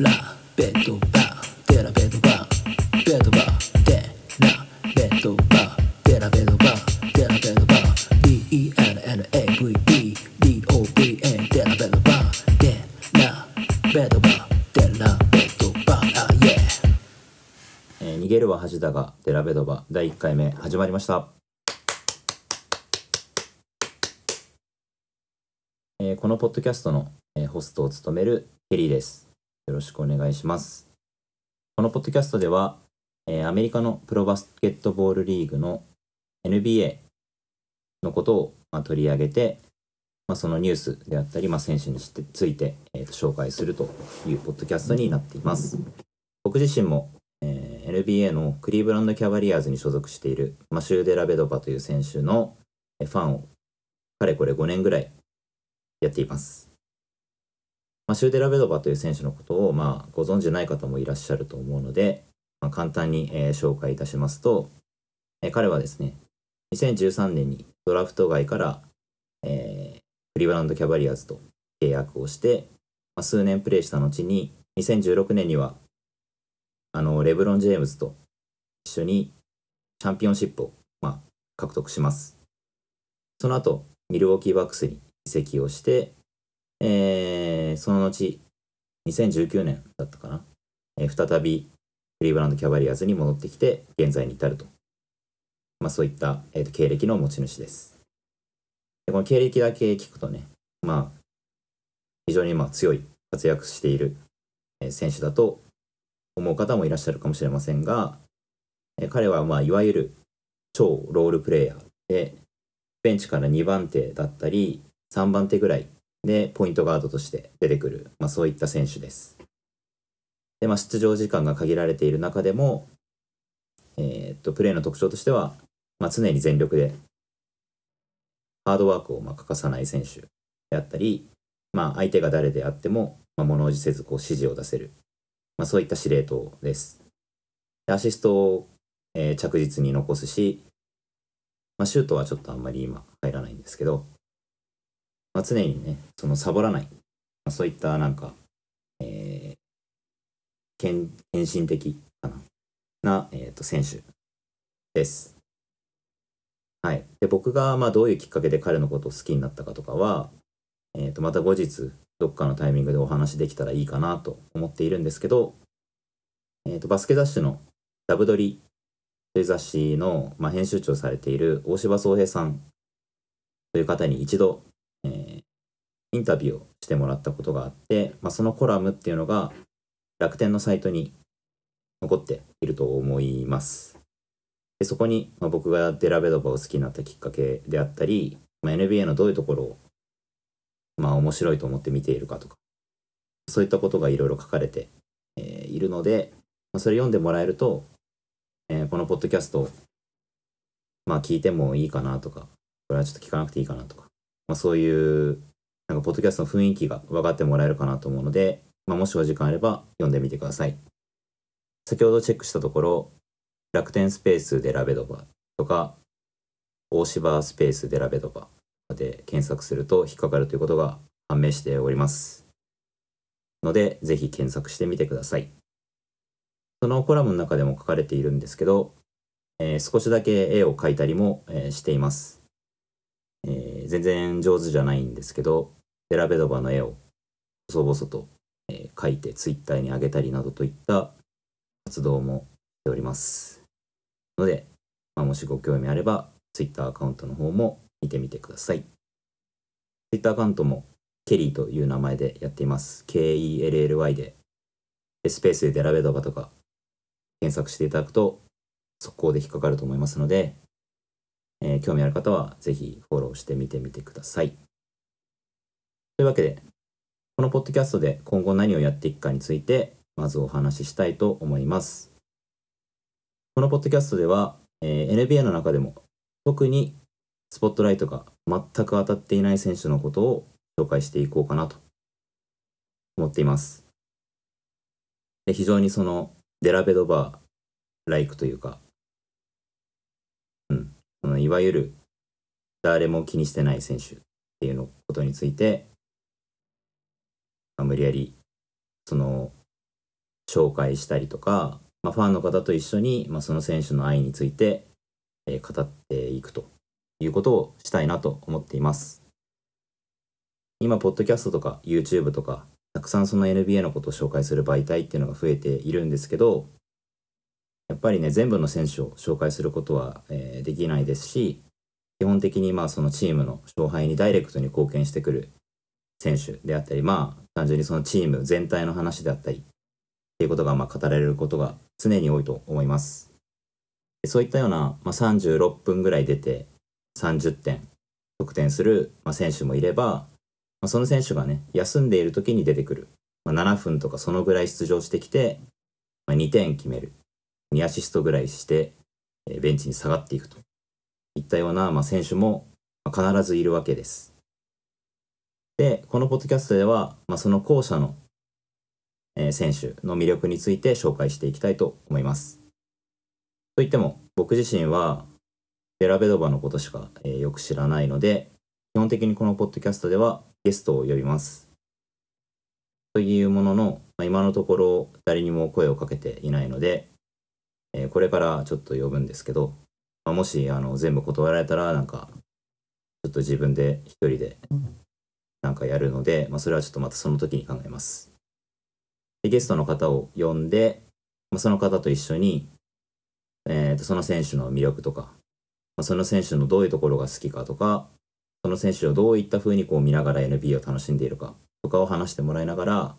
ラベッドバーデラベッドバーベッドバーデラベッドバーデラベッドバーデラベッドバー DELLAVED DOVA デラベッドバーデラベッドバーデラベッドバーあ yeah えー逃げるは恥だがデラベドバ第1回目始まりました、えーこのポッドキャストの、えーホストを務めるケリーです。よろしくお願いしますこのポッドキャストでは、えアメリカのプロバスケットボールリーグの NBA のことを、ま、取り上げて、まあ、そのニュースであったり、まあ、選手にしてついて、えーと紹介するというポッドキャストになっています僕自身もえー NBA のクリーブランドキャバリアーズに所属しているマシュー・デラベドバという選手のファンをかれこれ5年ぐらいやっています。マシュー・デラベドバという選手のことを、まあ、ご存じない方もいらっしゃると思うので、まあ、簡単に、えー紹介いたしますと、えー彼はですね2013年にドラフト外から、えークリーブランドキャバリアーズと契約をして、まあ、数年プレーした後に2016年にはあのレブロン・ジェームズと一緒にチャンピオンシップを、まあ、獲得します。その後、ミルウォーキーバックスに移籍をして、えーその後、2019年だったかな、えー再びクリーブランド・キャバリアーズに戻ってきて、現在に至ると。まあ、そういった、えーと経歴の持ち主です。でこの経歴だけ聞くとね、まあ、非常にまあ強い活躍しているえ選手だと思う方もいらっしゃるかもしれませんが、え彼はまあいわゆる超ロールプレイヤーでベンチから2番手だったり3番手ぐらいでポイントガードとして出てくる、まあ、そういった選手です。でまあ、出場時間が限られている中でも、えーっとプレーの特徴としては、まあ、常に全力でハードワークをまあ欠かさない選手であったり、まあ、相手が誰であっても、まあ、物おじせずこう指示を出せるまあ、そういった司令塔です。でアシストを、えー着実に残すし、まあ、シュートはちょっとあんまり今入らないんですけど、まあ、常にね、そのサボらない、まあ、そういったなんか、えー、献身的かな、な、えー、と選手です。はい。で、僕がまあどういうきっかけで彼のことを好きになったかとかは、えー、とまた後日どっかのタイミングでお話できたらいいかなと思っているんですけど、えー、とバスケ雑誌のダブドリという雑誌の、まあ、編集長されている大柴宗平さんという方に一度、インタビューをしてもらったことがあって、まあ、そのコラムっていうのが楽天のサイトに残っていると思います。でそこに、まあ、僕がデラベドバを好きになったきっかけであったり、まあ、NBA のどういうところをまあ面白いと思って見ているかとかそういったことがいろいろ書かれて、えーいるので、まあ、それ読んでもらえると、えーこのポッドキャストまあ聞いてもいいかなとかこれはちょっと聞かなくていいかなとか、まあ、そういうなんかポッドキャストの雰囲気が分かってもらえるかなと思うので、まあ、もしお時間あれば読んでみてください先ほどチェックしたところ楽天スペースでラベドバとか大芝スペースでラベドバで検索すると引っかかるということが判明しております。ので、ぜひ検索してみてください。そのコラムの中でも書かれているんですけど、えー少しだけ絵を描いたりも、えーしています、えー全然上手じゃないんですけど、デラベドバの絵を細々と、えー描いてツイッターに上げたりなどといった活動もしております。ので、まあ、もしご興味あれば、ツイッターアカウントの方も見てみてください。ツイッターアカウントもケリーという名前でやっています。K-E-L-L-Y で、でスペースでデラベドバとか検索していただくと速攻で引っかかると思いますので、えー興味ある方はぜひフォローしてみてみてください。というわけで、このポッドキャストで今後何をやっていくかについて、まずお話ししたいと思います。このポッドキャストでは、えー NBA の中でも特にスポットライトが全く当たっていない選手のことを紹介していこうかなと思っています。で非常にそのデラベドバーライクというか、うん、そのいわゆる誰も気にしてない選手っていうのことについて、無理やりその紹介したりとか、まあ、ファンの方と一緒に、まあ、その選手の愛について、えー語っていくということをしたいなと思っています。今、ポッドキャストとか YouTube とか、たくさんその NBA のことを紹介する媒体っていうのが増えているんですけど、やっぱりね、全部の選手を紹介することは、えーできないですし、基本的にまあそのチームの勝敗にダイレクトに貢献してくる選手であったり、まあ単純にそのチーム全体の話であったり、っていうことがまあ語られることが常に多いと思います。そういったような、まあ、36分ぐらい出て30点得点する、まあ、選手もいれば、まあ、その選手がね、休んでいる時に出てくる。まあ、7分とかそのぐらい出場してきて、まあ、2点決める。2アシストぐらいして、ベンチに下がっていくといったような、まあ、選手も必ずいるわけです。で、このポッドキャストでは、まあ、その後者の、えー選手の魅力について紹介していきたいと思います。といっても、僕自身はベラベドバのことしか、えーよく知らないので、基本的にこのポッドキャストではゲストを呼びます。というものの、まあ、今のところ誰にも声をかけていないので、えーこれからちょっと呼ぶんですけど、まあ、もしあの全部断られたらなんかちょっと自分で一人でなんかやるので、まあ、それはちょっとまたその時に考えます。でゲストの方を呼んで、まあ、その方と一緒に、えーとその選手の魅力とか、まあ、その選手のどういうところが好きかとか、その選手をどういった風にこう見ながら NBA を楽しんでいるかとかを話してもらいながら、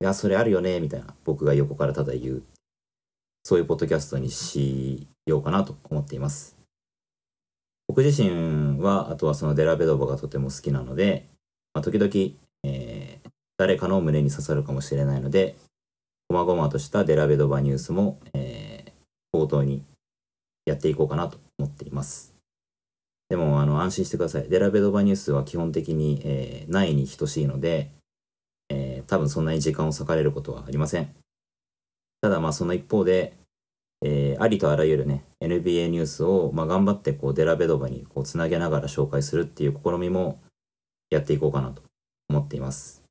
いや、それあるよね、みたいな、僕が横からただ言う、そういうポッドキャストにしようかなと思っています。僕自身は、あとはそのデラベドバがとても好きなので、まあ、時々、えー誰かの胸に刺さるかもしれないので、こまごまとしたデラベドバニュースも、えー冒頭にやっていこうかなと思っています。でも、あの、安心してください。デラベドバニュースは基本的に、えーないに等しいので、えー多分そんなに時間を割かれることはありません。ただ、まあ、その一方で、えーありとあらゆるね、NBA ニュースを、まあ、頑張ってこうデラベドバにこうつなげながら紹介するっていう試みもやっていこうかなと思っています。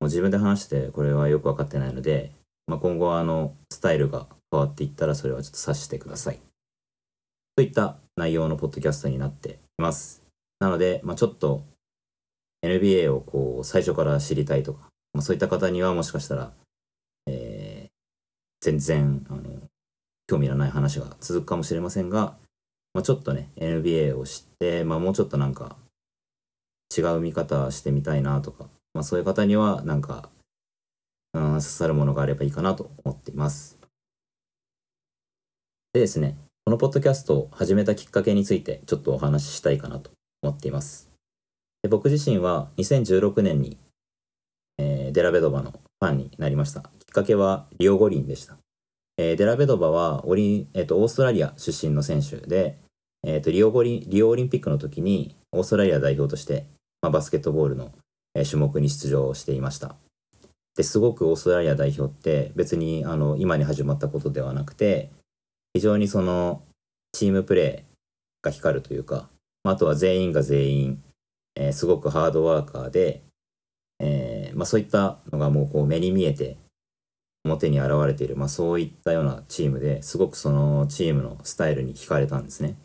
もう自分で話してこれはよく分かってないので、まあ、今後はあのスタイルが変わっていったらそれはちょっと察してください。といった内容のポッドキャストになっています。なので、まあ、ちょっと NBA をこう最初から知りたいとか、まあ、そういった方にはもしかしたら、えー全然あの興味のない話が続くかもしれませんが、まあ、ちょっとね NBA を知って、まあ、もうちょっとなんか違う見方してみたいなとか、まあ、そういう方にはなんか、うん、刺さるものがあればいいかなと思っています。でですね、このポッドキャストを始めたきっかけについてちょっとお話ししたいかなと思っています。で僕自身は2016年に、えーデラベドバのファンになりました。きっかけはリオ五輪でした。えーデラベドバはオリ、えーとオーストラリア出身の選手で、えーとリオ五輪リオオリンピックの時にオーストラリア代表として、まあ、バスケットボールの、種目に出場していました。ですごくオーストラリア代表って別にあの今に始まったことではなくて非常にそのチームプレーが光るというか、まあとは全員が全員、えーすごくハードワーカーで、えーまあ、そういったのがもうこう目に見えて表に現れている、まあ、そういったようなチームですごくそのチームのスタイルに惹かれたんですね。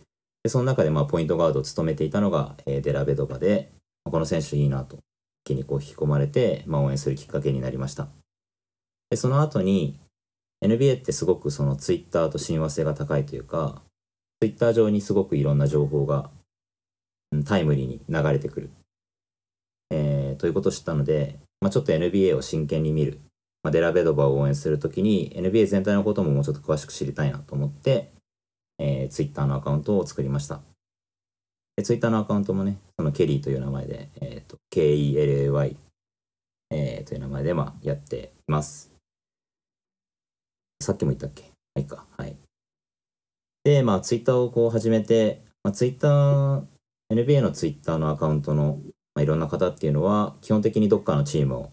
でその中でまあポイントガードを務めていたのが、えーデラベドバで、この選手いいなと一気にこう引き込まれて、まあ、応援するきっかけになりました。でその後に NBA ってすごくそのツイッターと親和性が高いというかツイッター上にすごくいろんな情報がタイムリーに流れてくる、えーということを知ったので、まあ、ちょっと NBA を真剣に見る、まあ、デラベドバを応援するときに NBA 全体のことももうちょっと詳しく知りたいなと思って、えー、ツイッターのアカウントを作りました。ツイッターのアカウントもねそのケリーという名前で、えー、と KELAY、えーという名前でまあやっています。さっきも言ったっけ？はいかはい。でまあツイッターをこう始めて、まあ、ツイッター NBA のツイッターのアカウントの、まあ、いろんな方っていうのは基本的にどっかのチームを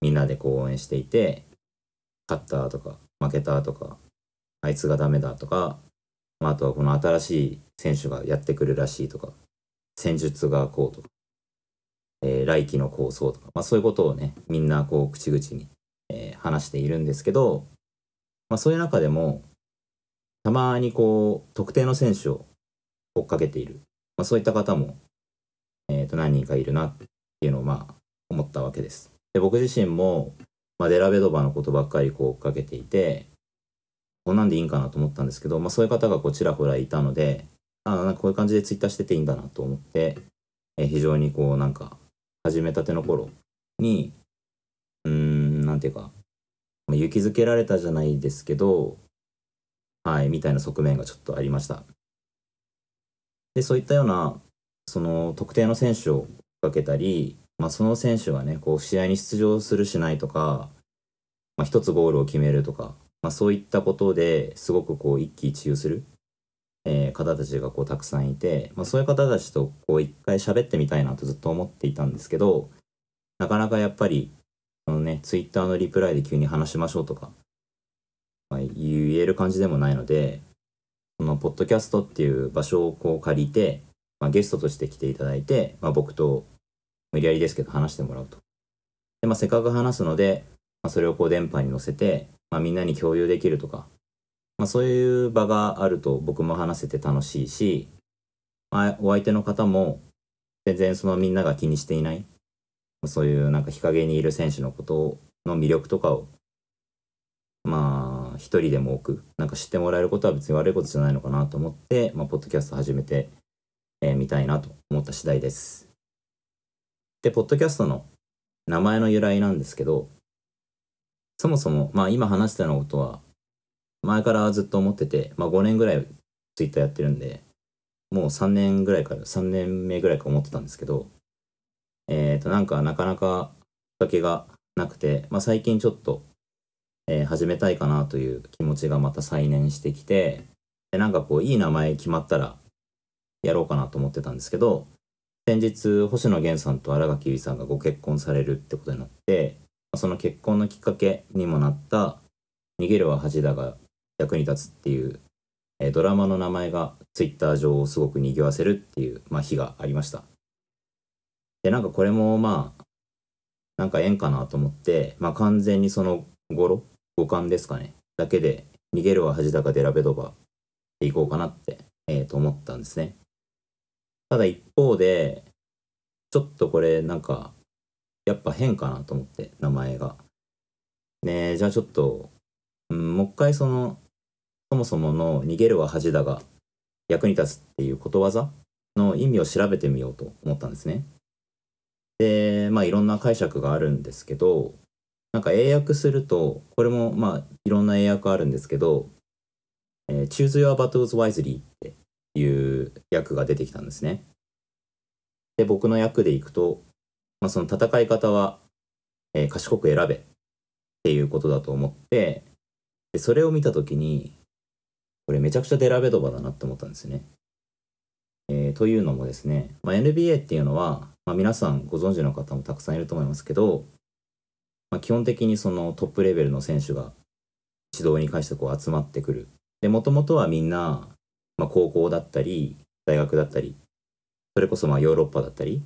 みんなでこう応援していて勝ったとか負けたとかあいつがダメだとか、あ、あとはこの新しい選手がやってくるらしいとか戦術がこうとか、えー来季の構想とか、まあ、そういうことをねみんなこう口々に、えー話しているんですけど、まあ、そういう中でもたまにこう特定の選手を追っかけている、まあ、そういった方も、えー、と何人かいるなっていうのをまあ思ったわけです。で僕自身も、まあ、デラベドバのことばっかりこう追っかけていてこんなんでいいんかなと思ったんですけど、まあ、そういう方がこうちらほらいたのであなんかこういう感じでツイッターしてていいんだなと思って、え、非常にこうなんか始めたての頃にうーんなんていうか、まあ、勇気づけられたじゃないですけどはいみたいな側面がちょっとありました。でそういったようなその特定の選手をかけたり、まあ、その選手がねこう試合に出場するしないとか、まあ、一つゴールを決めるとか、まあ、そういったことですごくこう一喜一憂する、えー、方たちがこうたくさんいて、まあ、そういう方たちとこう一回喋ってみたいなとずっと思っていたんですけどなかなかやっぱりそのねツイッターのリプライで急に話しましょうとか、まあ、言える感じでもないのでこのポッドキャストっていう場所をこう借りてまあ、ゲストとして来ていただいて、まあ、僕と無理やりですけど話してもらうと。で、まあ、せっかく話すので、まあ、それをこう電波に乗せて、まあ、みんなに共有できるとか、まあ、そういう場があると僕も話せて楽しいし、まあ、お相手の方も全然そのみんなが気にしていない、そういうなんか日陰にいる選手のことの魅力とかを、まあ、一人でも多く、なんか知ってもらえることは別に悪いことじゃないのかなと思って、まあ、ポッドキャスト始めてえー、見たいなと思った次第です。で、ポッドキャストの名前の由来なんですけど、そもそも、まあ今話したようなことは、前からずっと思ってて、まあ5年ぐらいツイッターやってるんで、もう3年ぐらいから、3年目ぐらいか思ってたんですけど、えっ、ー、と、なんかなかなかきっかけがなくて、まあ最近ちょっと、えー、始めたいかなという気持ちがまた再燃してきて、で、なんかこう、いい名前決まったら、やろうかなと思ってたんですけど先日星野源さんと新垣結衣さんがご結婚されるってことになってその結婚のきっかけにもなった「逃げるは恥だが役に立つ」っていうえドラマの名前がツイッター上をすごく賑わせるっていう、まあ、日がありました。でなんかこれもまあなんか縁かなと思って、まあ、完全にその語呂五感ですかねだけで「逃げるは恥だがデラベドバ」でいこうかなって、えー、と思ったんですね。ただ一方で、ちょっとこれなんか、やっぱ変かなと思って、名前が。ね、じゃあちょっと、うん、もう一回その、そもそもの逃げるは恥だが役に立つっていうことわざの意味を調べてみようと思ったんですね。で、まあいろんな解釈があるんですけど、なんか英訳すると、これもまあいろんな英訳あるんですけど、えー、choose your battles wisely っていう役が出てきたんですね。で、僕の役でいくと、まあ、その戦い方は、えー、賢く選べっていうことだと思って、でそれを見た時に、これめちゃくちゃデラベドバだなって思ったんですね。えー、というのもですね、まあ、NBA っていうのは、まあ、皆さんご存知の方もたくさんいると思いますけど、まあ、基本的にそのトップレベルの選手が指導に関してこう集まってくる。で、もともとはみんなまあ、高校だったり大学だったりそれこそまあヨーロッパだったり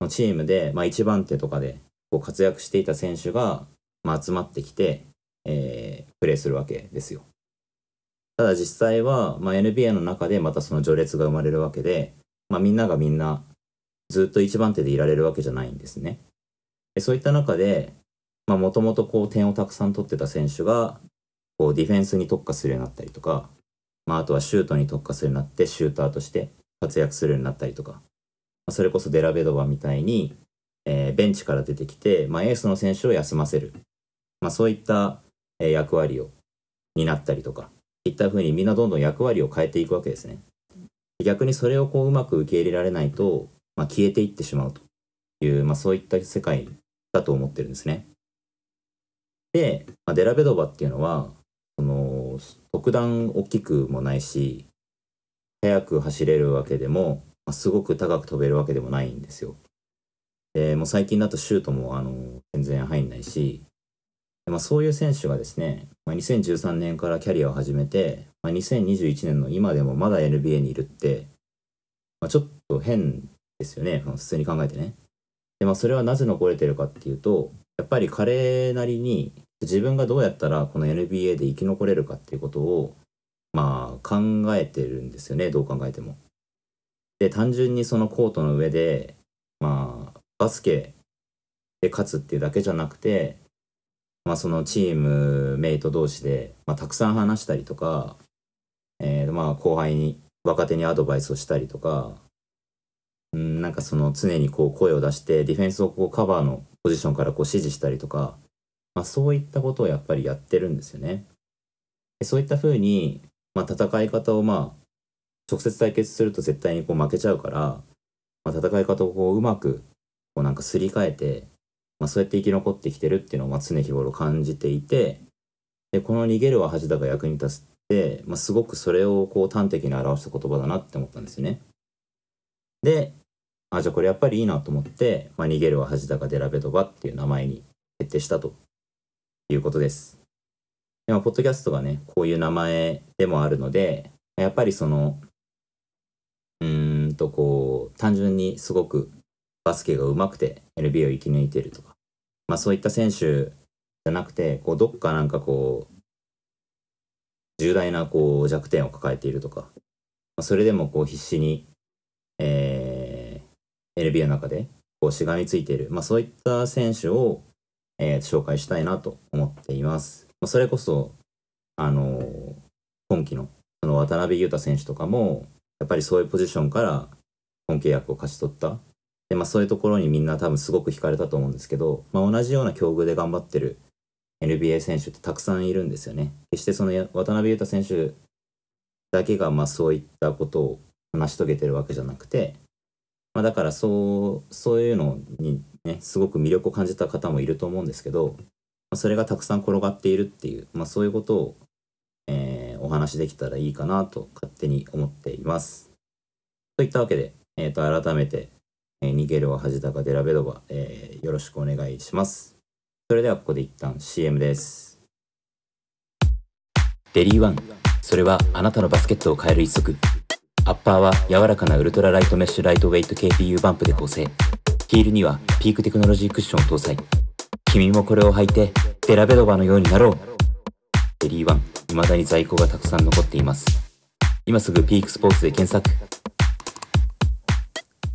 のチームで、まあ、1番手とかでこう活躍していた選手が、まあ、集まってきて、えー、プレーするわけですよ。ただ実際は、まあ、NBA の中でまたその序列が生まれるわけで、まあ、みんながみんなずっと1番手でいられるわけじゃないんですね。でそういった中でもともと点をたくさん取ってた選手がこうディフェンスに特化するようになったりとかまあ、あとはシュートに特化するようになってシューターとして活躍するようになったりとか、それこそデラベドバみたいに、えー、ベンチから出てきて、まあ、エースの選手を休ませる、まあ、そういった、え、役割を担ったりとかいったふうにみんなどんどん役割を変えていくわけですね。逆にそれをこううまく受け入れられないと、まあ、消えていってしまうという、まあ、そういった世界だと思ってるんですね。で、まあ、デラベドバっていうのはその特段大きくもないし速く走れるわけでも、すごく高く飛べるわけでもないんですよ。でもう最近だとシュートもあの全然入んないし、まあ、そういう選手がですね、まあ、2013年からキャリアを始めて、まあ、2021年の今でもまだ NBA にいるって、まあ、ちょっと変ですよね普通に考えてね。でまあそれはなぜ残れてるかっていうとやっぱり彼なりに自分がどうやったらこの NBA で生き残れるかっていうことをまあ考えてるんですよねどう考えても。で単純にそのコートの上でまあバスケで勝つっていうだけじゃなくてまあそのチームメイト同士で、まあ、たくさん話したりとか、えー、まあ後輩に若手にアドバイスをしたりとかうん、なんかその常にこう声を出してディフェンスをこうカバーのポジションからこう指示したりとか、まあ、そういったことをやっぱりやってるんですよね。そういったふうに、まあ、戦い方をまあ直接対決すると絶対にこう負けちゃうから、まあ、戦い方をこううまくこうなんかすり替えて、まあ、そうやって生き残ってきてるっていうのをまあ常日頃感じていてでこの「逃げるは恥だが役に立つ」って、まあ、すごくそれをこう端的に表した言葉だなって思ったんですよね。で、あ、じゃあこれやっぱりいいなと思って、まあ、逃げるは恥だかデラベドバっていう名前に決定したということです。でも、ポッドキャストがね、こういう名前でもあるので、やっぱりその、とこう、単純にすごくバスケが上手くて NBA を生き抜いているとか、まあそういった選手じゃなくて、こう、どっかなんかこう、重大なこう弱点を抱えているとか、まあそれでもこう必死にえー、NBA の中でこうしがみついている、まあ、そういった選手を、えー、紹介したいなと思っています。まあ、それこそ、あのー、今季のその渡辺裕太選手とかもやっぱりそういうポジションから本契約を勝ち取ったで、まあ、そういうところにみんな多分すごく惹かれたと思うんですけど、まあ、同じような境遇で頑張ってる NBA 選手ってたくさんいるんですよね。決してその渡辺裕太選手だけがまあそういったことを成し遂げてるわけじゃなくて、まあ、だからそうそういうのにねすごく魅力を感じた方もいると思うんですけど、まあ、それがたくさん転がっているっていう、まあ、そういうことを、えー、お話できたらいいかなと勝手に思っています。といったわけで、えー、と改めて、えー、逃げるは恥だかデラベドバ、えー、よろしくお願いします。それではここで一旦 CM です。Delly One、それはあなたのバスケットを変える一足。アッパーは柔らかなウルトラライトメッシュライトウェイト KPU バンプで構成。ヒールにはピークテクノロジークッションを搭載。君もこれを履いてデラベドバのようになろう。 Delly One、未だに在庫がたくさん残っています。今すぐ PEAK Sports で検索。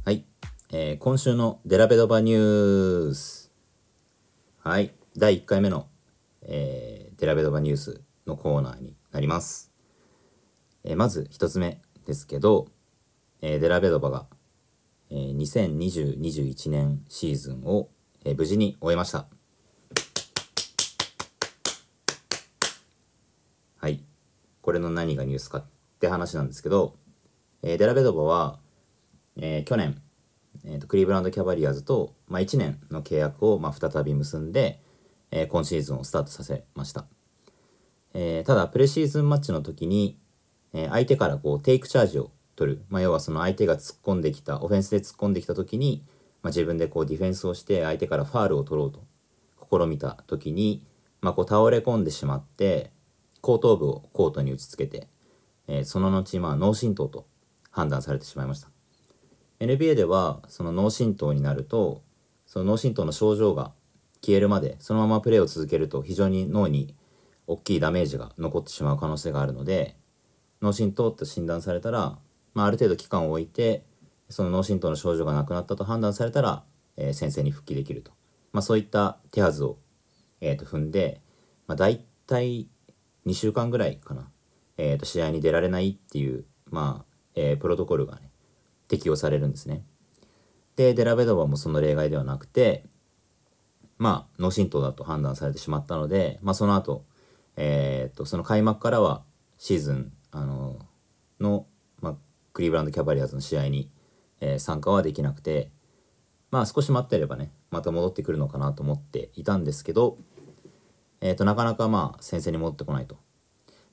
はい。えー、今週のデラベドバニュース。はい。第1回目の、えー、デラベドバニュースのコーナーになります。えー、まず1つ目。ですけど、えー、デラベドバが、えー、2020-21年シーズンを、えー、無事に終えました。はい。これの何がニュースかって話なんですけど、えー、デラベドバは、えー、去年、えーと、クリーブランドキャバリアーズと、まあ、1年の契約を、まあ、再び結んで、えー、今シーズンをスタートさせました。えー、ただ、プレシーズンマッチの時に、えー、相手からこうテイクチャージを取る、まあ、要はその相手が突っ込んできたオフェンスで突っ込んできた時に、まあ、自分でこうディフェンスをして相手からファールを取ろうと試みた時に、まあ、こう倒れ込んでしまって後頭部をコートに打ちつけて、えー、その後、まあ、脳震盪と判断されてしまいました。NBA ではその脳震盪になるとその脳震盪の症状が消えるまでそのままプレーを続けると非常に脳に大きいダメージが残ってしまう可能性があるので脳震盪って診断されたら、まあ、ある程度期間を置いてその脳震盪の症状がなくなったと判断されたら、えー、先生に復帰できると、まあ、そういった手はずを、えー、と踏んで、まあ、大体2週間ぐらいかな、えー、と試合に出られないっていう、まあえー、プロトコルがね適用されるんですね。でデラベドバもその例外ではなくてまあ脳震盪だと判断されてしまったので、まあ、その後、えー、とその開幕からはシーズンあのの、まあ、クリーブランドキャバリアーズの試合に、えー、参加はできなくてまあ少し待ってればねまた戻ってくるのかなと思っていたんですけど、えーと、なかなかまあ先生に戻ってこないと。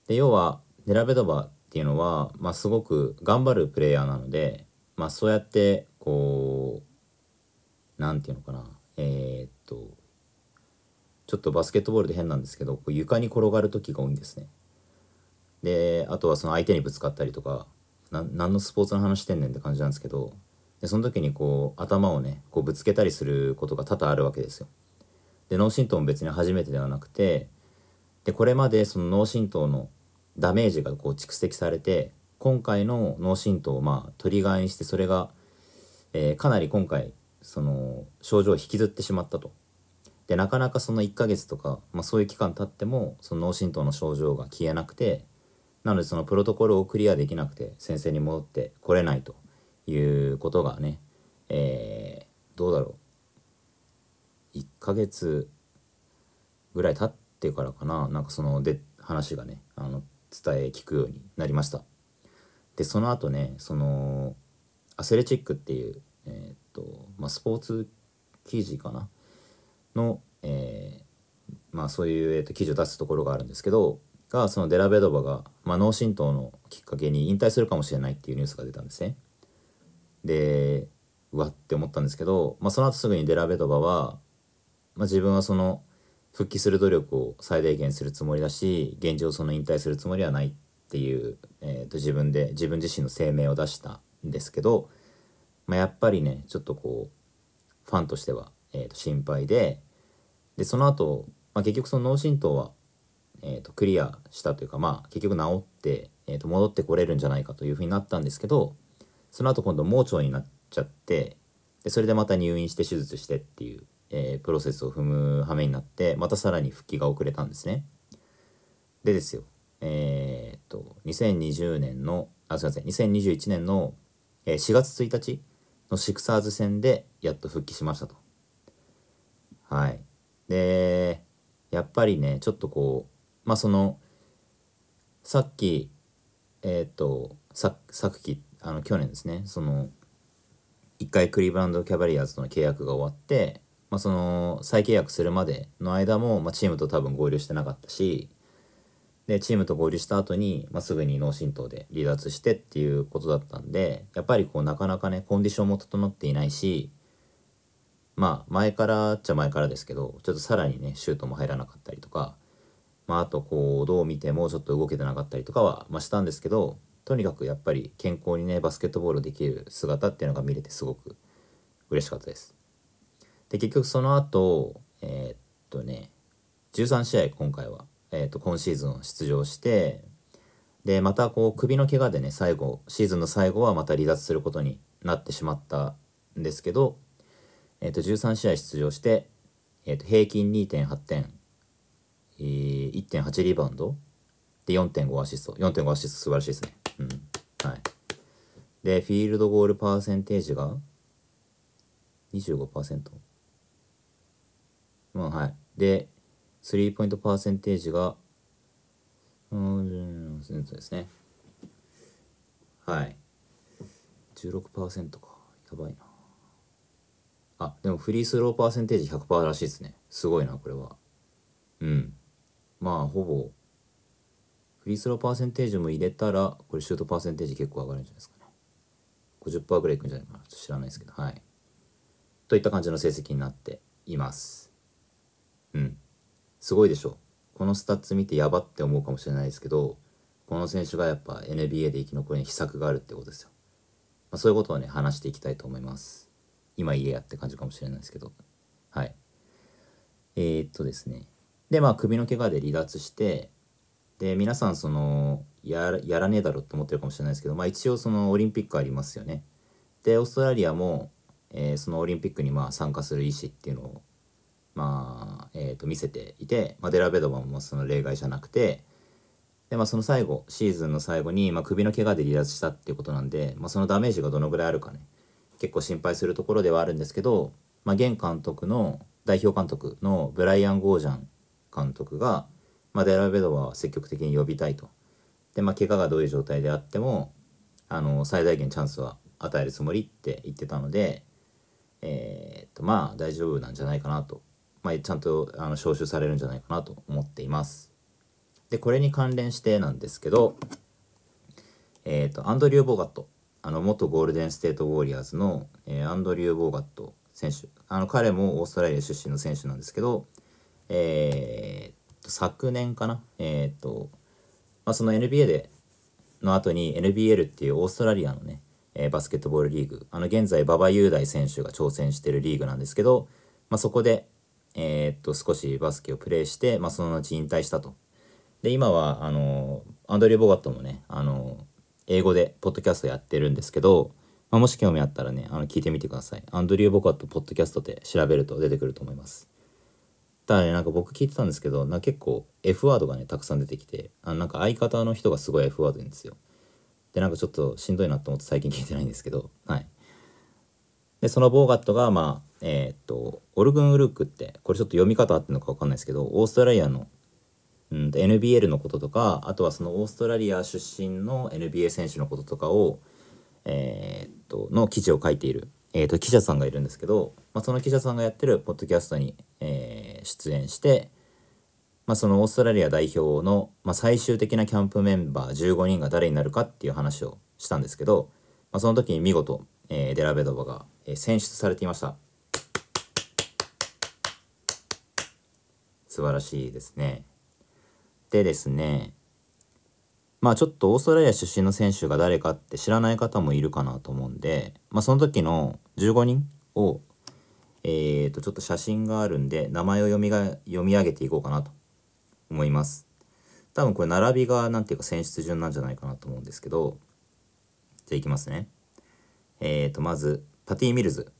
で要はネラベドバっていうのは、まあ、すごく頑張るプレイヤーなので、まあ、そうやってこう何て言うのかなえー、っとちょっとバスケットボールで変なんですけどこう床に転がる時が多いんですね。であとはその相手にぶつかったりとか何のスポーツの話してんねんって感じなんですけどでその時にこう頭をねこうぶつけたりすることが多々あるわけですよ。で脳震盪も別に初めてではなくてでこれまでその脳震盪のダメージがこう蓄積されて今回の脳震盪をまあトリガーにしてそれが、えーかなり今回その症状を引きずってしまったと。でなかなかその1ヶ月とか、まあ、そういう期間経ってもその脳震盪の症状が消えなくてなのでそのプロトコルをクリアできなくて先生に戻ってこれないということがね、えーどうだろう1ヶ月ぐらい経ってからかな。なんかそので話がねあの伝え聞くようになりました。でその後ねそのアスレチックっていうえーっとまあスポーツ記事かな？の、えーまあそういう、えーと記事を出すところがあるんですけどがそのデラベドバが、まあ、脳震盪のきっかけに引退するかもしれないっていうニュースが出たんですね。でうわって思ったんですけど、まあ、その後すぐにデラベドバは、まあ、自分はその復帰する努力を最大限するつもりだし現状その引退するつもりはないっていう、えーと自分で自分自身の声明を出したんですけど、まあ、やっぱりねちょっとこうファンとしては、えーと心配ででその後、まあ結局その脳震盪は、えーとクリアしたというかまあ結局治って、えーと戻ってこれるんじゃないかというふうになったんですけどその後今度盲腸になっちゃってでそれでまた入院して手術してっていう、えープロセスを踏む羽目になってまたさらに復帰が遅れたんですね。でですよえーっと2020年のあすいません2021年の、4月1日のシクサーズ戦でやっと復帰しましたと。はい。でやっぱりねちょっとこうまあそのさっきえっ、とさ昨季あの去年ですねその一回クリーブランド・キャバリアーズとの契約が終わって、まあ、その再契約するまでの間も、まあ、チームと多分合流してなかったしでチームと合流した後に、まあ、すぐに脳震盪で離脱してっていうことだったんでやっぱりこうなかなかねコンディションも整っていないしまあ前からっちゃ前からですけどちょっとさらにねシュートも入らなかったりとか、まあ、あとこうどう見てもちょっと動けてなかったりとかは、まあ、したんですけどとにかくやっぱり健康にねバスケットボールできる姿っていうのが見れてすごく嬉しかったです。で結局その後えーっとね13試合今回は、えーっと今シーズン出場してでまたこう首の怪我でね最後シーズンの最後はまた離脱することになってしまったんですけど、えー、と13試合出場して、えー、と平均2.8点、えー、1.8リバウンドで4.5アシスト。4.5アシスト素晴らしいですね。うん。はい。でフィールドゴールパーセンテージが25%まあはい。でスリーポイントパーセンテージがうんそうですね。はい。16%か。やばいな。あでもフリースローパーセンテージ100%らしいですね。すごいなこれは。うん。まあほぼフリースローパーセンテージも入れたらこれシュートパーセンテージ結構上がるんじゃないですかね。50%ぐらいいくんじゃないかな。ちょっと知らないですけど。はい。といった感じの成績になっています。うん。すごいでしょ。このスタッツ見てやばって思うかもしれないですけどこの選手がやっぱ NBA で生き残りに秘策があるってことですよ、まあ、そういうことをね話していきたいと思います。今言えやって感じかもしれないですけど。はい。えー、っとですね。でまあ首の怪我で離脱してで皆さんそのやらねえだろって思ってるかもしれないですけど、まあ、一応そのオリンピックありますよね。でオーストラリアも、えーそのオリンピックにまあ参加する意思っていうのをまあ、えー、と見せていて、まあ、デラベドバもその例外じゃなくてで、まあ、その最後シーズンの最後に、まあ、首の怪我で離脱したっていうことなんで、まあ、そのダメージがどのぐらいあるかね結構心配するところではあるんですけど、まあ、現監督の代表監督のブライアン・ゴージャン監督が、まあ、デラベドバは積極的に呼びたいと。で、まあ、怪我がどういう状態であってもあの最大限チャンスは与えるつもりって言ってたので、えーっとまあ大丈夫なんじゃないかなと、まあ、ちゃんとあの招集されるんじゃないかなと思っています。でこれに関連してなんですけど、えーっとアンドリュー・ボーガット。あの元ゴールデン・ステート・ウォーリアーズの、えーアンドリュー・ボーガット選手。あの彼もオーストラリア出身の選手なんですけど、えーと昨年かな？えっとまあ、その NBA での後に NBL っていうオーストラリアのね、えーバスケットボールリーグ。あの現在馬場雄大選手が挑戦してるリーグなんですけど、まあ、そこで、えーっと少しバスケをプレーして、まあ、その後引退したと。で今はあのアンドリュー・ボガットもねあの英語でポッドキャストやってるんですけど、まあ、もし興味あったらねあの聞いてみてください。アンドリュー・ボガットポッドキャストで調べると出てくると思います。ただねなんか僕聞いてたんですけどな結構 F ワードがねたくさん出てきてあなんか相方の人がすごい F ワード言うんですよ。でなんかちょっとしんどいなと思って最近聞いてないんですけどはい。でそのボーガットがまあえーっとオルグン・ウルークってこれちょっと読み方合ってるのか分かんないですけどオーストラリアのうん NBL のこととかあとはそのオーストラリア出身の NBA 選手のこととかをえーっとの記事を書いている、えーっと記者さんがいるんですけど、まあ、その記者さんがやってるポッドキャストに、え出演して、まあ、そのオーストラリア代表の、まあ、最終的なキャンプメンバー15人が誰になるかっていう話をしたんですけど、まあ、その時に見事、えーデラベドバが、え選出されていました。素晴らしいですね。でですねまあちょっとオーストラリア出身の選手が誰かって知らない方もいるかなと思うんで、まあ、その時の15人をえー、とちょっと写真があるんで名前を読みが読み上げていこうかなと思います。多分これ並びがなんていうか選出順なんじゃないかなと思うんですけどじゃあいきますね。えー、とまずパティ・ミルズ。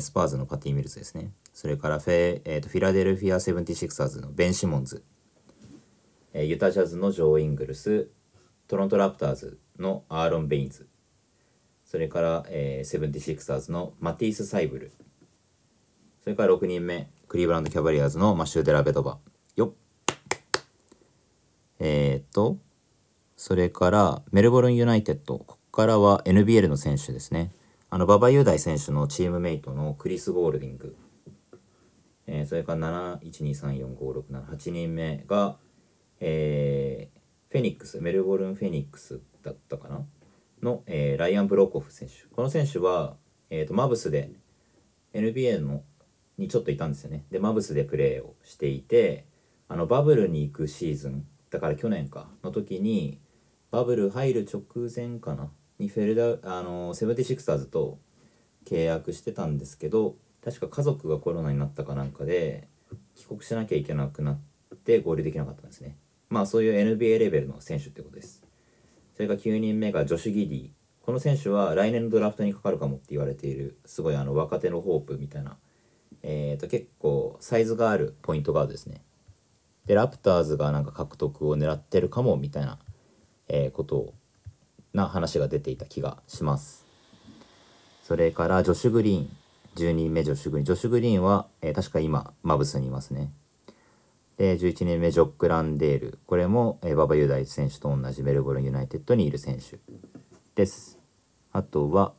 スパーズのパティ・ミルズですね。それからフェ、えー、とフィラデルフィア・セブンティシクサーズのベン・シモンズ、えーユタジャズのジョー・イングルス。トロント・ラプターズのアーロン・ベインズ。それから、え、セブンティシクサーズのマティース・サイブル。それから6人目クリーブランド・キャバリアーズのマシュー・デラベドバ。よっ。えー、っとそれからメルボルン・ユナイテッド。ここからは NBL の選手ですね。あの馬場雄大選手のチームメイトのクリス・ゴールディング、えーそれから712345678人目が、えーフェニックスメルボルン・フェニックスだったかな？の、えーライアン・ブローコフ選手。この選手は、えー、とマブスで NBA のにちょっといたんですよね。でマブスでプレーをしていてあのバブルに行くシーズンだから去年かの時にバブル入る直前かな？にフェルダあのセブンティシクサーズと契約してたんですけど確か家族がコロナになったかなんかで帰国しなきゃいけなくなって合流できなかったんですね。まあそういう NBA レベルの選手ってことです。それから9人目がジョシュ・ギディ。この選手は来年のドラフトにかかるかもって言われているすごいあの若手のホープみたいな。えー、と結構サイズがあるポイントガードですね。でラプターズがなんか獲得を狙ってるかもみたいな、えーことをな話が出ていた気がします。それからジョシュ・グリーン10人目ジョシュ・グリーン。ジョシュ・グリーンは、えー確か今マブスにいますね。で11人目ジョック・ランデール。これも、え、馬場雄大選手と同じメルボルン・ユナイテッドにいる選手です。あとは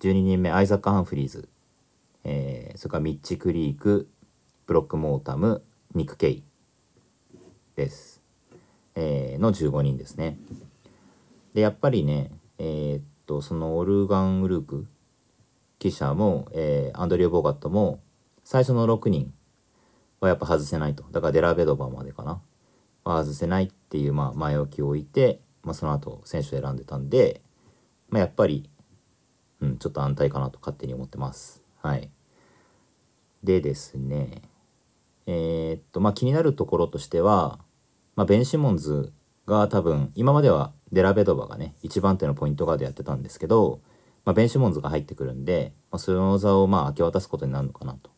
12人目アイザック・ハンフリーズ。えーそれからミッチ・クリーク、ブロック・モータム、ニック・ケイです、えーの15人ですね。でやっぱりねえーっとそのオルガン・ウルーク記者も、えーアンドリュー・ボーガットも最初の6人はやっぱ外せないと。だからデラベドバーまでかな。は外せないっていう、まあ、前置きを置いて、まあ、その後選手を選んでたんで、まあ、やっぱり、うん、ちょっと安泰かなと勝手に思ってます。はい。でですねえーっとまあ気になるところとしては、まあ、ベン・シモンズが多分今まではデラベドバがね一番手のポイントガードやってたんですけど、まあ、ベン・シモンズが入ってくるんで、まあ、その座をまあ明け渡すことになるのかなと。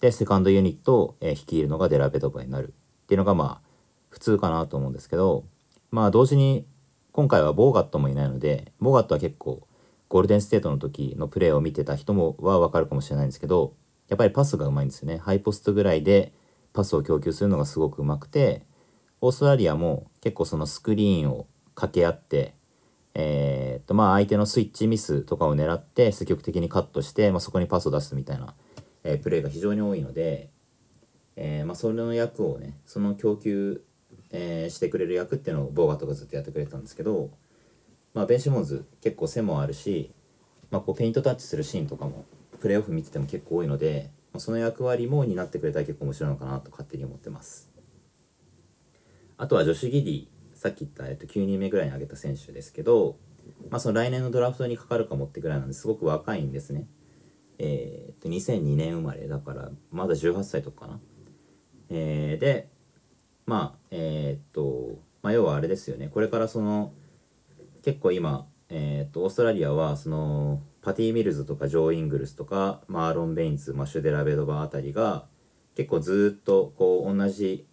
でセカンドユニットを、え率いるのがデラベドバになるっていうのがまあ普通かなと思うんですけどまあ同時に今回はボーガットもいないのでボーガットは結構ゴールデンステートの時のプレーを見てた人もは分かるかもしれないんですけどやっぱりパスがうまいんですよねハイポストぐらいでパスを供給するのがすごくうまくてオーストラリアも結構そのスクリーンを掛け合ってえーとまあ相手のスイッチミスとかを狙って積極的にカットして、まあ、そこにパスを出すみたいな、えープレーが非常に多いので、えーまあ、それの役をねその供給、えーしてくれる役っていうのをボーガットがずっとやってくれてたんですけど、まあ、ベン・シモンズ結構背もあるし、まあ、こうペイントタッチするシーンとかもプレーオフ見てても結構多いので、まあ、その役割も担ってくれたら結構面白いのかなと勝手に思ってます。あとはジョシュ・ギディさっき言った、えっと、9人目ぐらいに挙げた選手ですけど、まあ、その来年のドラフトにかかるかもってぐらいなんですごく若いんですね。えー、と2002年生まれだからまだ18歳とかかな、えーでまあえっ、と、まあ、要はあれですよね。これからその結構今、えー、とオーストラリアはそのパティ・ミルズとかジョー・イングルスとかマーロン・ベインズマシュデラ・ベドバーあたりが結構ずっとこう同じ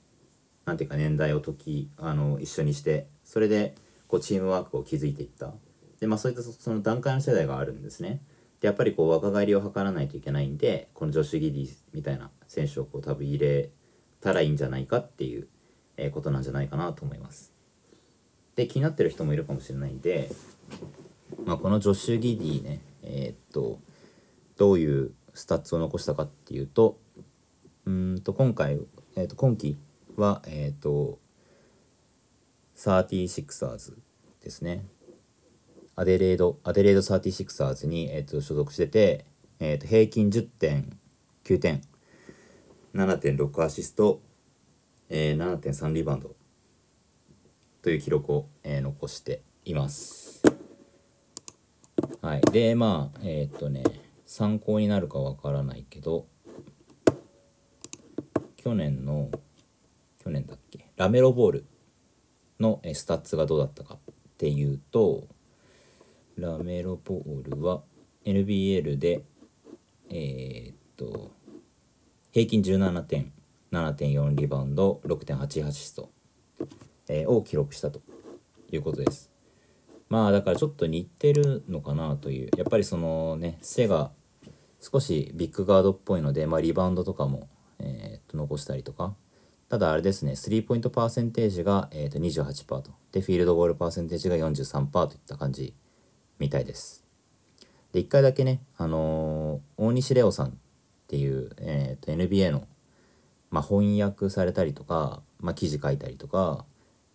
なんていうか年代を時あの一緒にしてそれでこうチームワークを築いていった。でまあそういったその段階の世代があるんですね。でやっぱりこう若返りを図らないといけないんでこのジョシュ・ギディみたいな選手をこう多分入れたらいいんじゃないかっていう、えことなんじゃないかなと思います。で気になってる人もいるかもしれないんで、まあ、このジョシュ・ギディねえーっとどういうスタッツを残したかっていうとうんと今回、えー、と今季はえっ、と 36ers ですね。アデレードアデレード 36ers に、えー、と所属してて、えー、と平均10.9点7.6アシスト、えー、7.3リバウンド。という記録を、えー残しています。はい、でまあえーっとね参考になるかわからないけど去年の去年だっけ？ラメロボールのスタッツがどうだったかっていうとラメロボールは NBL でえーっと平均17点7.4リバウンド6.8アシスト、えーを記録したということです。まあだからちょっと似てるのかなという。やっぱりそのね背が少しビッグガードっぽいので、まあ、リバウンドとかも、えーっと残したりとかただあれですねスリーポイントパーセンテージが、えー、と28%と。でフィールドゴールパーセンテージが43%といった感じみたいです。で1回だけね、あのー大西レオさんっていう、えー、と NBA の、まあ、翻訳されたりとか、まあ、記事書いたりとか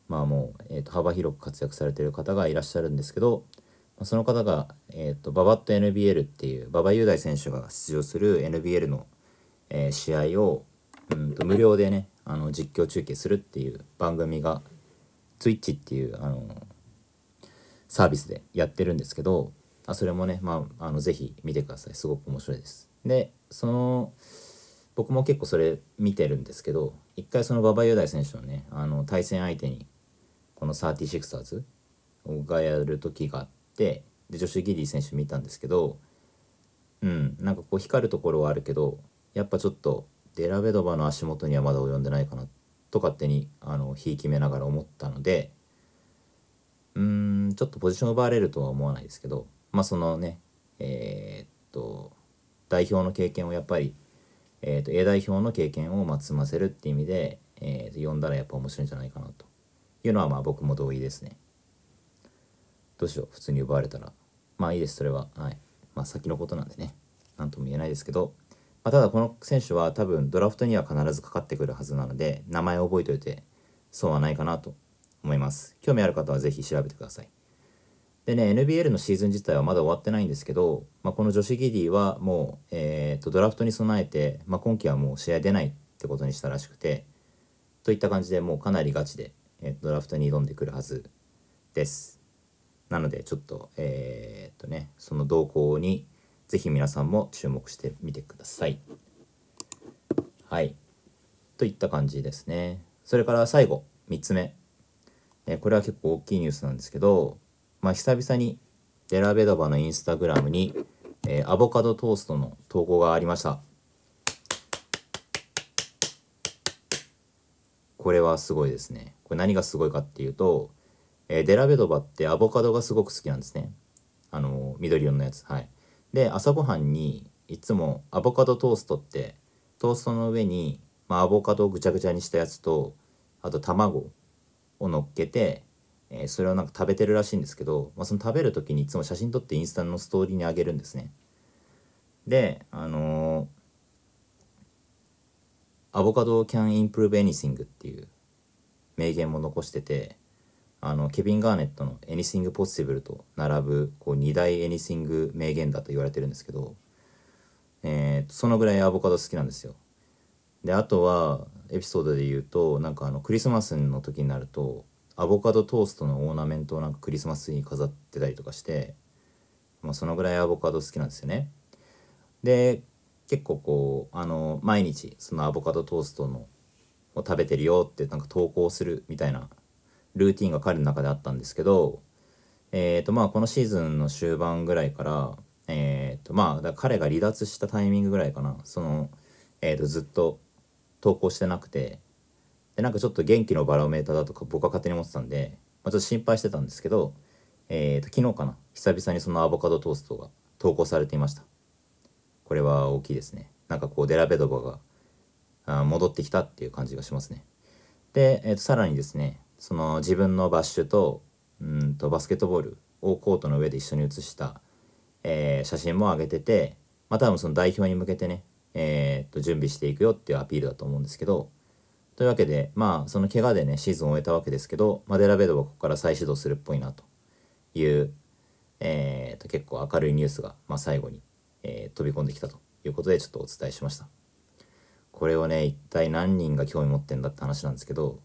まあもう、えー、と幅広く活躍されてる方がいらっしゃるんですけど、その方が、えー、とババット NBL っていう馬場雄大選手が出場する NBL の、えー試合をうんと無料でねあの実況中継するっていう番組が Twitch っていうあのサービスでやってるんですけどあそれもね、まあ、あのぜひ見てください。すごく面白いです。でその僕も結構それ見てるんですけど一回その馬場雄大選手のねあの対戦相手にこの 36ers がやる時があってでジョシュ・ギディ選手見たんですけどうんなんかこう光るところはあるけどやっぱちょっとデラベドバの足元にはまだ及んでないかなと勝手にあのひいき目ながら思ったのでうーんちょっとポジション奪われるとは思わないですけどまあそのねえーっと代表の経験をやっぱり、えーっと A 代表の経験をまあ積ませるっていう意味で、えーっと呼んだらやっぱ面白いんじゃないかなというのはまあ僕も同意ですね。どうしよう普通に奪われたら。まあいいですそれは。はい。まあ先のことなんでね。何とも言えないですけど、まあ、ただこの選手は多分ドラフトには必ずかかってくるはずなので名前を覚えておいて損はないかなと思います。興味ある方はぜひ調べてください。でね NBL のシーズン自体はまだ終わってないんですけど、まあ、このジョシュ・ギディはもう、えー、とドラフトに備えて、まあ、今季はもう試合出ないってことにしたらしくてといった感じでもうかなりガチで、えードラフトに挑んでくるはずです。なのでちょっとえーっとねその動向にぜひ皆さんも注目してみてください。はい。といった感じですね。それから最後3つ目、えーこれは結構大きいニュースなんですけどまあ久々にデラベドバのインスタグラムに、えーアボカドトーストの投稿がありました。これはすごいですね。これ何がすごいかっていうと、えーデラベドバってアボカドがすごく好きなんですね。あの緑色のやつ。はい。で朝ごはんにいつもアボカドトーストってトーストの上に、まあ、アボカドをぐちゃぐちゃにしたやつとあと卵を乗っけて、えーそれをなんか食べてるらしいんですけど、まあ、その食べる時にいつも写真撮ってインスタのストーリーにあげるんですね。であのーアボカド can improve anything っていう名言も残しててあのケビン・ガーネットの「Anything Possible」と並ぶこう2大 Anything 名言だと言われてるんですけど、えーそのぐらいアボカド好きなんですよ。であとはエピソードで言うとなんかあのクリスマスの時になるとアボカドトーストのオーナメントをなんかクリスマスに飾ってたりとかして、まあ、そのぐらいアボカド好きなんですよね。で結構こうあの毎日そのアボカドトーストのを食べてるよってなんか投稿するみたいなルーティンが彼の中であったんですけどえーとまあこのシーズンの終盤ぐらいからえーとまあ彼が離脱したタイミングぐらいかな。その、えーとずっと投稿してなくてでなんかちょっと元気のバロメーターだとか僕は勝手に思ってたんで、まあ、ちょっと心配してたんですけど、えー、と昨日かな。久々にそのアボカドトーストが投稿されていました。これは大きいですね。なんかこうデラベドバがあ戻ってきたっていう感じがしますね。で、えー、とさらにですねその自分のバッシュとうんとバスケットボールをコートの上で一緒に写した、えー写真も上げててまあ多分その代表に向けてね、えー、と準備していくよっていうアピールだと思うんですけどというわけでまあその怪我でねシーズンを終えたわけですけど、まあ、デラベドはここから再始動するっぽいなという、えー、と結構明るいニュースが、まあ、最後に、えー飛び込んできたということでちょっとお伝えしました。これをね一体何人が興味持ってんだって話なんですけど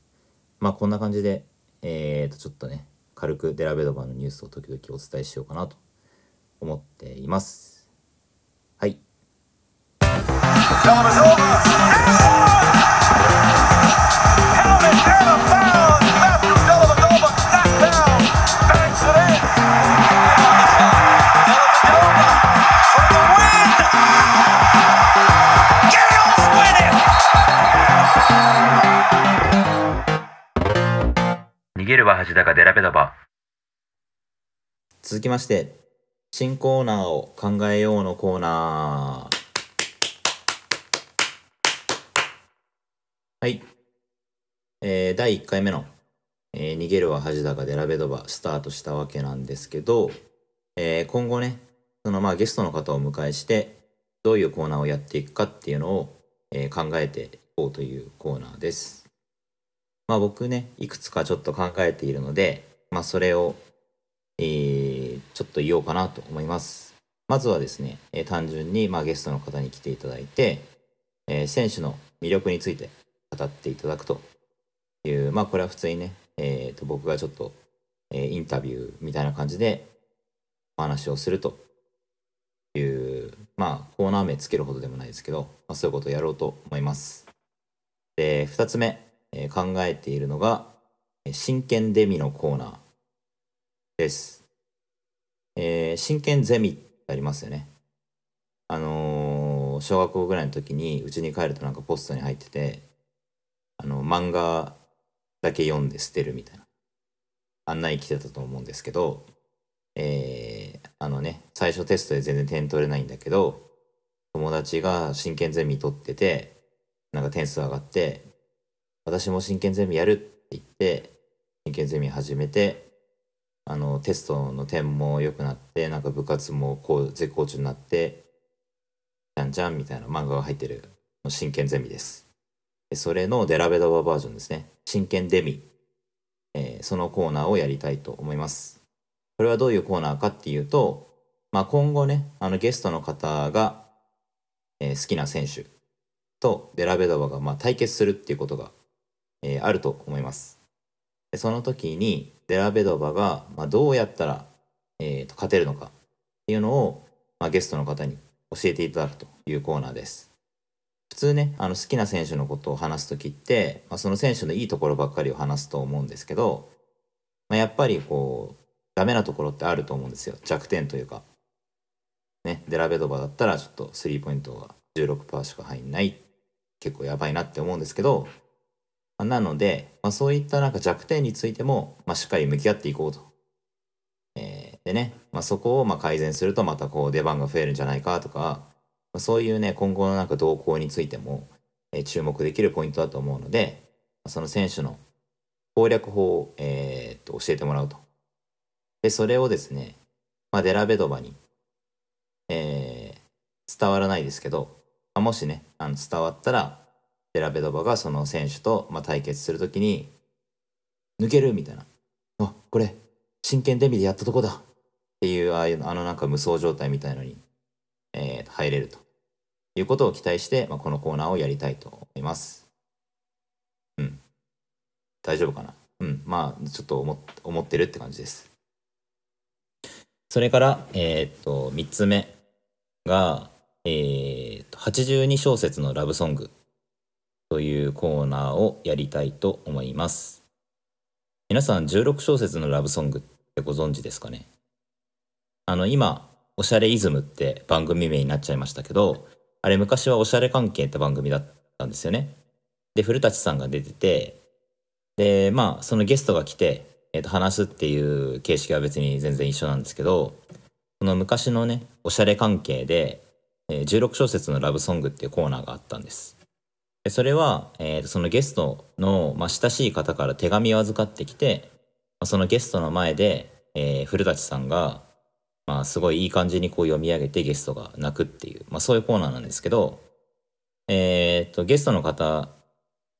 まあこんな感じでえー、とちょっとね軽くデラベドバのニュースを時々お伝えしようかなと思っていますはい。逃げるは恥だがデラベドバ続きまして新コーナーを考えようのコーナー。はい、えー第1回目の、えー逃げるは恥だがデラベドバ」スタートしたわけなんですけど、えー今後ねそのまあゲストの方をお迎えしてどういうコーナーをやっていくかっていうのを、えー考えていこうというコーナーです。まあ僕ねいくつかちょっと考えているのでまあそれをえーちょっと言おうかなと思います。まずはですね、えー単純に、まあ、ゲストの方に来ていただいて、えー選手の魅力について語っていただくという、まあこれは普通にね、えーと僕がちょっと、えーインタビューみたいな感じでお話をするという、まあコーナー名つけるほどでもないですけど、まあ、そういうことをやろうと思います。で、2つ目、え考えているのが、真剣デミのコーナーです。えー真剣ゼミってありますよね。あのー小学校ぐらいの時にうちに帰るとなんかポストに入っててあの漫画だけ読んで捨てるみたいな案内来てたと思うんですけどえーあのね最初テストで全然点取れないんだけど友達が真剣ゼミ取っててなんか点数上がって私も真剣ゼミやるって言って真剣ゼミ始めてあのテストの点も良くなってなんか部活もこう絶好調になってじゃんじゃんみたいな漫画が入ってる真剣ゼミです。それのデラベドババージョンですね。真剣デミ、えーそのコーナーをやりたいと思います。これはどういうコーナーかっていうと、まあ、今後ねあのゲストの方が、えー好きな選手とデラベドバがまあ対決するっていうことが、えーあると思いますその時にデラベドバが、まあ、どうやったら、えーと勝てるのかっていうのを、まあ、ゲストの方に教えていただくというコーナーです。普通ねあの好きな選手のことを話す時って、まあ、その選手のいいところばっかりを話すと思うんですけど、まあ、やっぱりこうダメなところってあると思うんですよ弱点というか。ね、デラベドバだったらちょっとスリーポイントが16%しか入んない結構やばいなって思うんですけど、まなので、まあ、そういったなんか弱点についても、まあ、しっかり向き合っていこうと。えーでね、まあ、そこをまあ改善するとまたこう出番が増えるんじゃないかとか、まあそういうね今後のなんか動向についても、えー注目できるポイントだと思うのでその選手の攻略法を、えーと教えてもらうと。でそれをですね、まあ、デラベドバに、えー伝わらないですけど、まあもしねあの伝わったらデラベドバがその選手と、まあ、対決するときに抜ける？みたいなあこれ真剣デミでやったとこだっていうああいうあのなんか無双状態みたいのに、えー入れると。いうことを期待して、まあ、このコーナーをやりたいと思います。うん。大丈夫かな？うん。まあちょっと思っ思ってるって感じです。それからえーっと3つ目がえーと82小節のラブソング。というコーナーをやりたいと思います。皆さん16小節のラブソングってご存知ですかね？あの今、おしゃれイズムって番組名になっちゃいましたけど、あれ昔はおしゃれ関係って番組だったんですよね。で、古舘さんが出てて、で、まあ、そのゲストが来て、えっ、と、話すっていう形式は別に全然一緒なんですけど、その昔のね、おしゃれ関係で、えー16小節のラブソングっていうコーナーがあったんです。それは、えーそのゲストの、まあ、親しい方から手紙を預かってきて、まあそのゲストの前で、えー古舘さんが、まあ、すごいいい感じにこう読み上げてゲストが泣くっていう、まあ、そういうコーナーなんですけど、えーとゲストの方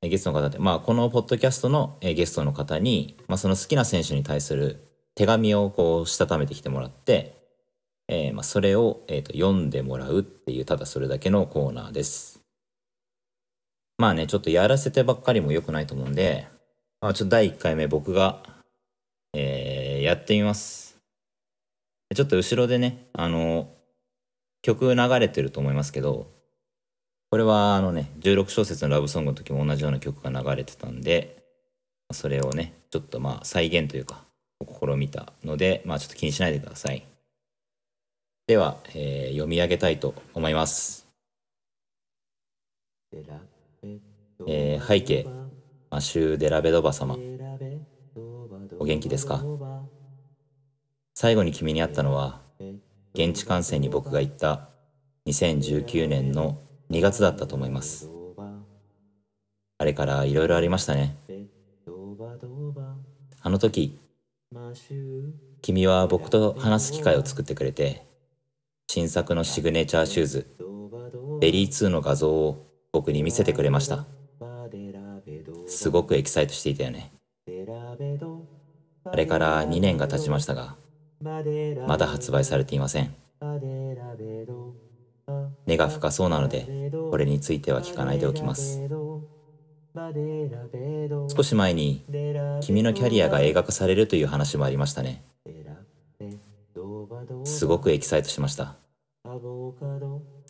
ゲストの方って、まあ、このポッドキャストのゲストの方に、まあ、その好きな選手に対する手紙をこうしたためてきてもらって、えーまあ、それを、えーと読んでもらうっていうただそれだけのコーナーです。まあねちょっとやらせてばっかりも良くないと思うんで、まあ、ちょっと第1回目僕が、えーやってみます。ちょっと後ろでねあの曲流れてると思いますけどこれはあのね16小節のラブソングの時も同じような曲が流れてたんでそれをねちょっとまあ再現というか試みたのでまあちょっと気にしないでくださいでは、えー読み上げたいと思います、えー背景。マシュー・デラベドバ様。お元気ですか？最後に君に会ったのは現地観戦に僕が行った2019年の2月だったと思います。あれからいろいろありましたね。あの時君は僕と話す機会を作ってくれて新作のシグネチャーシューズベリー2の画像を僕に見せてくれました。すごくエキサイトしていたよね。あれから2年が経ちましたがまだ発売されていません。根が深そうなのでこれについては聞かないでおきます。少し前に君のキャリアが映画化されるという話もありましたね。すごくエキサイトしました。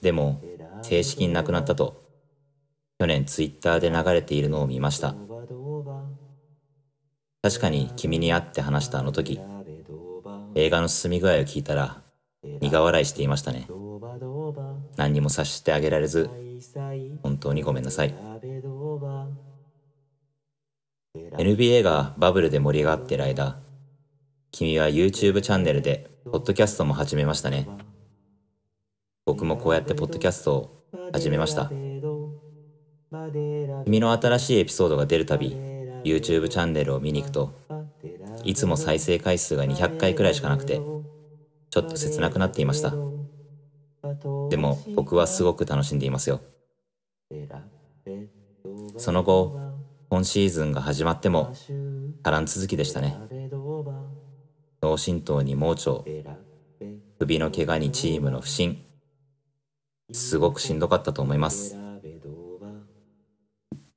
でも正式に亡くなったと去年ツイッターで流れているのを見ました。確かに君に会って話したあの時映画の進み具合を聞いたら苦笑いしていましたね。何にも察してあげられず本当にごめんなさい。NBA がバブルで盛り上がっている間君は YouTube チャンネルでポッドキャストも始めましたね。僕もこうやってポッドキャストを始めました。君の新しいエピソードが出るたび YouTube チャンネルを見に行くといつも再生回数が200回くらいしかなくてちょっと切なくなっていました。でも僕はすごく楽しんでいますよ。その後今シーズンが始まっても波乱続きでしたね。脳震盪に盲腸首の怪我にチームの不振。すごくしんどかったと思います。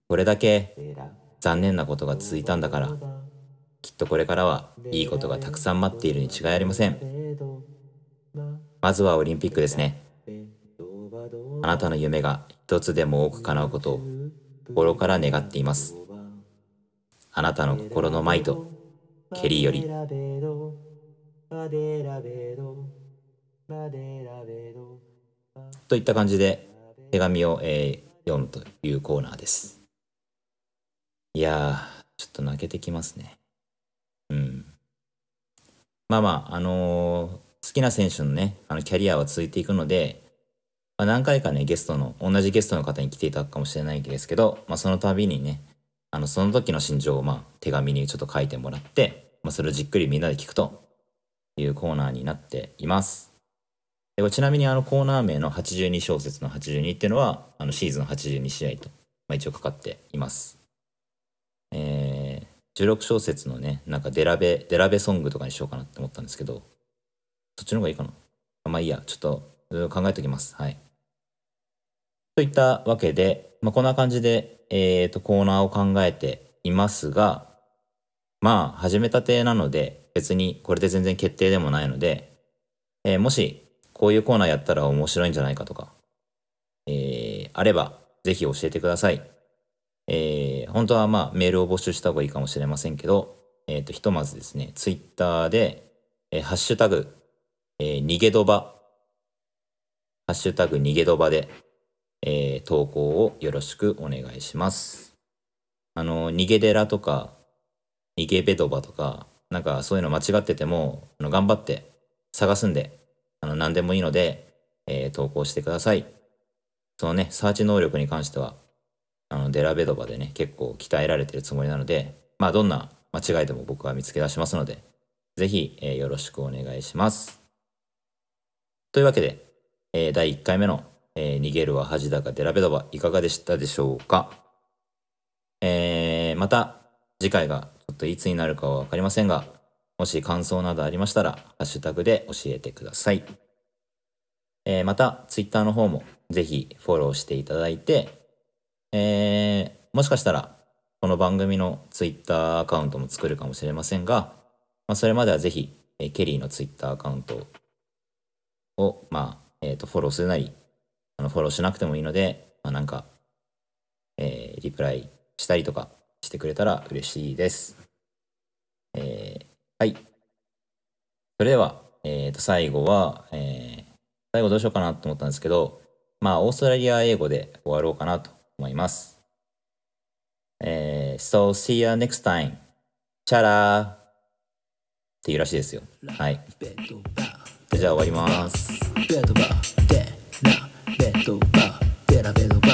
これだけ残念なことが続いたんだからきっとこれからはいいことがたくさん待っているに違いありません。まずはオリンピックですね。あなたの夢が一つでも多く叶うことを心から願っています。あなたの心のマイトケリーより。といった感じで手紙を、えー読むというコーナーですいやちょっと泣けてきますね。うん。まあまああのー好きな選手のねあのキャリアは続いていくので、まあ、何回かねゲストの同じゲストの方に来ていただくかもしれないですけど、まあ、その度にねあのその時の心情をまあ手紙にちょっと書いてもらって、まあ、それをじっくりみんなで聞くというコーナーになっています。でちなみにあのコーナー名の82小節の82っていうのはあのシーズン82試合と、まあ、一応かかっています。えー、16小節のねなんかデラベデラベソングとかにしようかなって思ったんですけどそっちの方がいいかな？まあいいや。ちょっと考えておきます。はい。といったわけで、まあ、こんな感じで、えー、とコーナーを考えていますがまあ始めたてなので別にこれで全然決定でもないので、えーもしこういうコーナーやったら面白いんじゃないかとかえーあれば、ぜひ教えてください。えー本当はまあメールを募集した方がいいかもしれませんけど、えっ、と、ひとまずですね、ツイッターで、えーハッシュタグ、えー逃げどば、ハッシュタグ逃げどばで、えー投稿をよろしくお願いします。あの、逃げ寺とか、逃げべどばとか、なんかそういうの間違ってても、あの頑張って探すんで、あの、何でもいいので、えー投稿してください。そのね、サーチ能力に関しては、の、デラベドバでね、結構鍛えられてるつもりなので、まあ、どんな間違いでも僕は見つけ出しますので、ぜひ、えーよろしくお願いします。というわけで、えー第1回目の、えー逃げるは恥だかデラベドバいかがでしたでしょうか？えーまた次回がちょっといつになるかは分かりませんが、もし感想などありましたら、ハッシュタグで教えてください。えーまた、ツイッターの方もぜひフォローしていただいて、えーもしかしたら、この番組のツイッターアカウントも作るかもしれませんが、まあ、それまではぜひ、えーケリーのツイッターアカウントを、まあ、えっ、と、フォローするなり、あのフォローしなくてもいいので、まあ、なんか、えーリプライしたりとかしてくれたら嬉しいです。えーはい。それでは、えーと、最後は、えー最後どうしようかなと思ったんですけど、まあ、オーストラリア英語で終わろうかなと思います。えー so, see you next time. チャラーっていうらしいですよ。はい。じゃあ終わります。ーベッドバーでなベッドバー